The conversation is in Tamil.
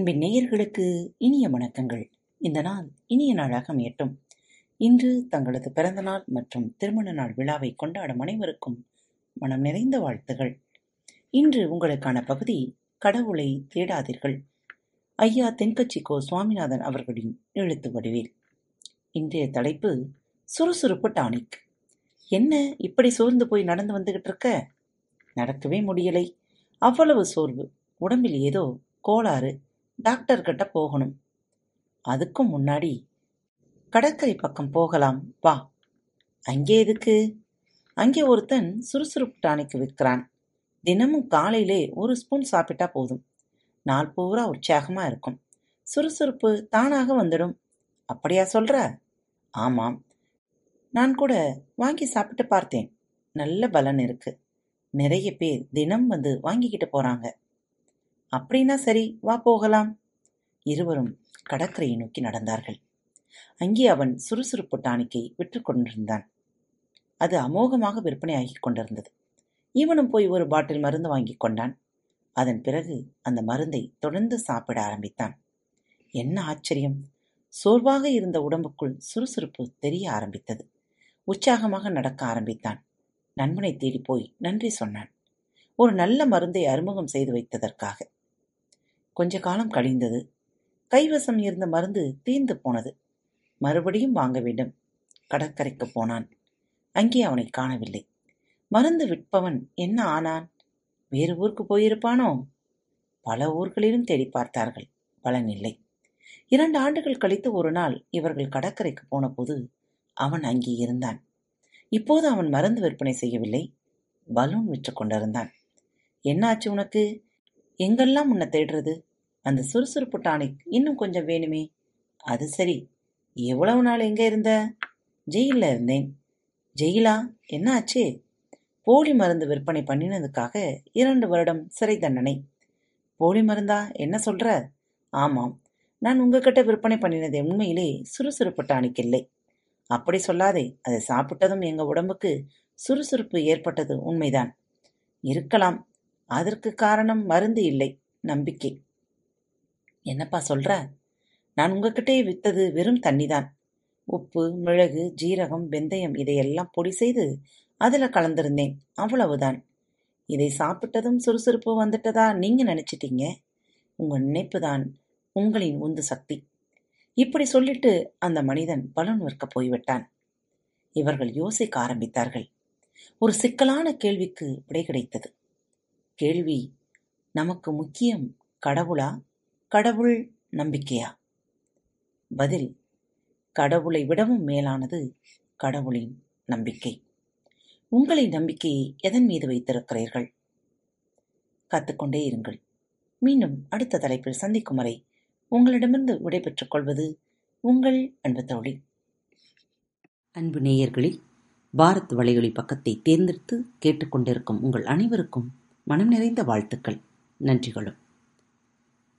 அன்பின் நேயர்களுக்கு இனிய வணக்கங்கள். இந்த நாள் இனிய நாளாக அமையட்டும். இன்று தங்களது பிறந்த நாள் மற்றும் திருமண நாள் விழாவை கொண்டாடும் அனைவருக்கும் மனம் நிறைந்த வாழ்த்துகள். இன்று உங்களுக்கான பகுதி கடவுளை தேடாதீர்கள். ஐயா தென்கட்சி கோ. சுவாமிநாதன் அவர்களின் எழுத்து வடிவில். இன்றைய தலைப்பு சுறுசுறுப்பு டானிக். என்ன இப்படி சோர்ந்து போய் நடந்து வந்துகிட்டு இருக்க? நடக்கவே முடியலை. அவ்வளவு சோர்வு. உடம்பில் ஏதோ கோளாறு. டாக்டர்கிட்ட போகணும். அதுக்கும் முன்னாடி கடற்கரை பக்கம் போகலாம் வா. அங்கே எதுக்கு? அங்கே ஒருத்தன் சுறுசுறுப்பு டானிக் விற்கிறான். தினமும் காலையிலே ஒரு ஸ்பூன் சாப்பிட்டா போதும். நாள் பூரா உற்சாகமா இருக்கும். சுறுசுறுப்பு தானாக வந்துடும். அப்படியா சொல்ற? ஆமாம். நான் கூட வாங்கி சாப்பிட்டு பார்த்தேன். நல்ல பலன் இருக்கு. நிறைய பேர் தினம் வந்து வாங்கிக்கிட்டு போறாங்க. அப்படின்னா சரி வா போகலாம். இருவரும் கடற்கரையை நோக்கி நடந்தார்கள். அங்கே அவன் சுறுசுறுப்பு டானிக்கை விற்று கொண்டிருந்தான். அது அமோகமாக விற்பனையாகிக் கொண்டிருந்தது. இவனும் போய் ஒரு பாட்டில் மருந்து வாங்கிக் கொண்டான். அதன் பிறகு அந்த மருந்தை தொடர்ந்து சாப்பிட ஆரம்பித்தான். என்ன ஆச்சரியம்! சோர்வாக இருந்த உடம்புக்குள் சுறுசுறுப்பு தெரிய ஆரம்பித்தது. உற்சாகமாக நடக்க ஆரம்பித்தான். நண்பனை தேடி போய் நன்றி சொன்னான். ஒரு நல்ல மருந்தை அறிமுகம் செய்து வைத்ததற்காக. கொஞ்ச காலம் கழிந்தது. கைவசம் இருந்த மருந்து தீர்ந்து போனது. மறுபடியும் வாங்க வேண்டும். கடற்கரைக்கு போனான். அங்கே அவனை காணவில்லை. மருந்து விற்பவன் என்ன ஆனான்? வேறு ஊருக்கு போயிருப்பானோ? பல ஊர்களிலும் தேடி பார்த்தார்கள். பலன் இல்லை. இரண்டு ஆண்டுகள் கழித்து ஒரு நாள் இவர்கள் கடற்கரைக்கு போனபோது அவன் அங்கே இருந்தான். இப்போது அவன் மருந்து விற்பனை செய்யவில்லை. பலூன் விற்று கொண்டிருந்தான். என்னாச்சு உனக்கு? எங்கெல்லாம் உன்னை தேடுறது? அந்த சுறுசுறுப்பு டானிக் இன்னும் கொஞ்சம் வேணுமே. அது சரி. எவ்வளவு நாள் எங்கே இருந்த? ஜெயிலில் இருந்தேன். ஜெயிலா? என்ன ஆச்சு? போலி மருந்து விற்பனை பண்ணினதுக்காக இரண்டு வருடம் சிறை தண்டனை. போலி மருந்தா? என்ன சொல்ற? ஆமாம். நான் உங்ககிட்ட விற்பனை பண்ணினது உண்மையிலே சுறுசுறுப்பு டானிக் இல்லை. அப்படி சொல்லாதே. அதை சாப்பிட்டதும் எங்க உடம்புக்கு சுறுசுறுப்பு ஏற்பட்டது உண்மைதான். இருக்கலாம். அதற்கு காரணம் மருந்து இல்லை. நம்பிக்கை. என்னப்பா சொல்ற? நான் உங்ககிட்டயே வித்தது வெறும் தண்ணிதான். உப்பு, மிளகு, ஜீரகம், வெந்தயம் இதையெல்லாம் பொடி செய்து அதுல கலந்திருந்தேன். அவ்வளவுதான். இதை சாப்பிட்டதும் சுறுசுறுப்பு வந்துட்டதா நீங்க நினைச்சிட்டீங்க. உங்க நினைப்புதான் உங்களின் உந்து சக்தி. இப்படி சொல்லிட்டு அந்த மனிதன் பலன் விற்க போய்விட்டான். இவர்கள் யோசிக்க ஆரம்பித்தார்கள். ஒரு சிக்கலான கேள்விக்கு விடை கிடைத்தது. கேள்வி நமக்கு முக்கியம் கடவுளா? கடவுள் நம்பிக்கையா? பதில் கடவுளை விடவும் மேலானது கடவுளின் நம்பிக்கை. உங்களின் நம்பிக்கையை எதன் மீது வைத்திருக்கிறீர்கள்? கத்துக்கொண்டே இருங்கள். மீண்டும் அடுத்த தலைப்பில் சந்திக்கும் வரை உங்களிடமிருந்து விடைபெற்றுக் கொள்வது உங்கள் அன்பு தோழி. அன்பு நேயர்களில் பாரத் வலையொலி பக்கத்தை தேர்ந்தெடுத்து கேட்டுக்கொண்டிருக்கும் உங்கள் அனைவருக்கும் மனம் நிறைந்த வாழ்த்துக்கள். நன்றிகளும்.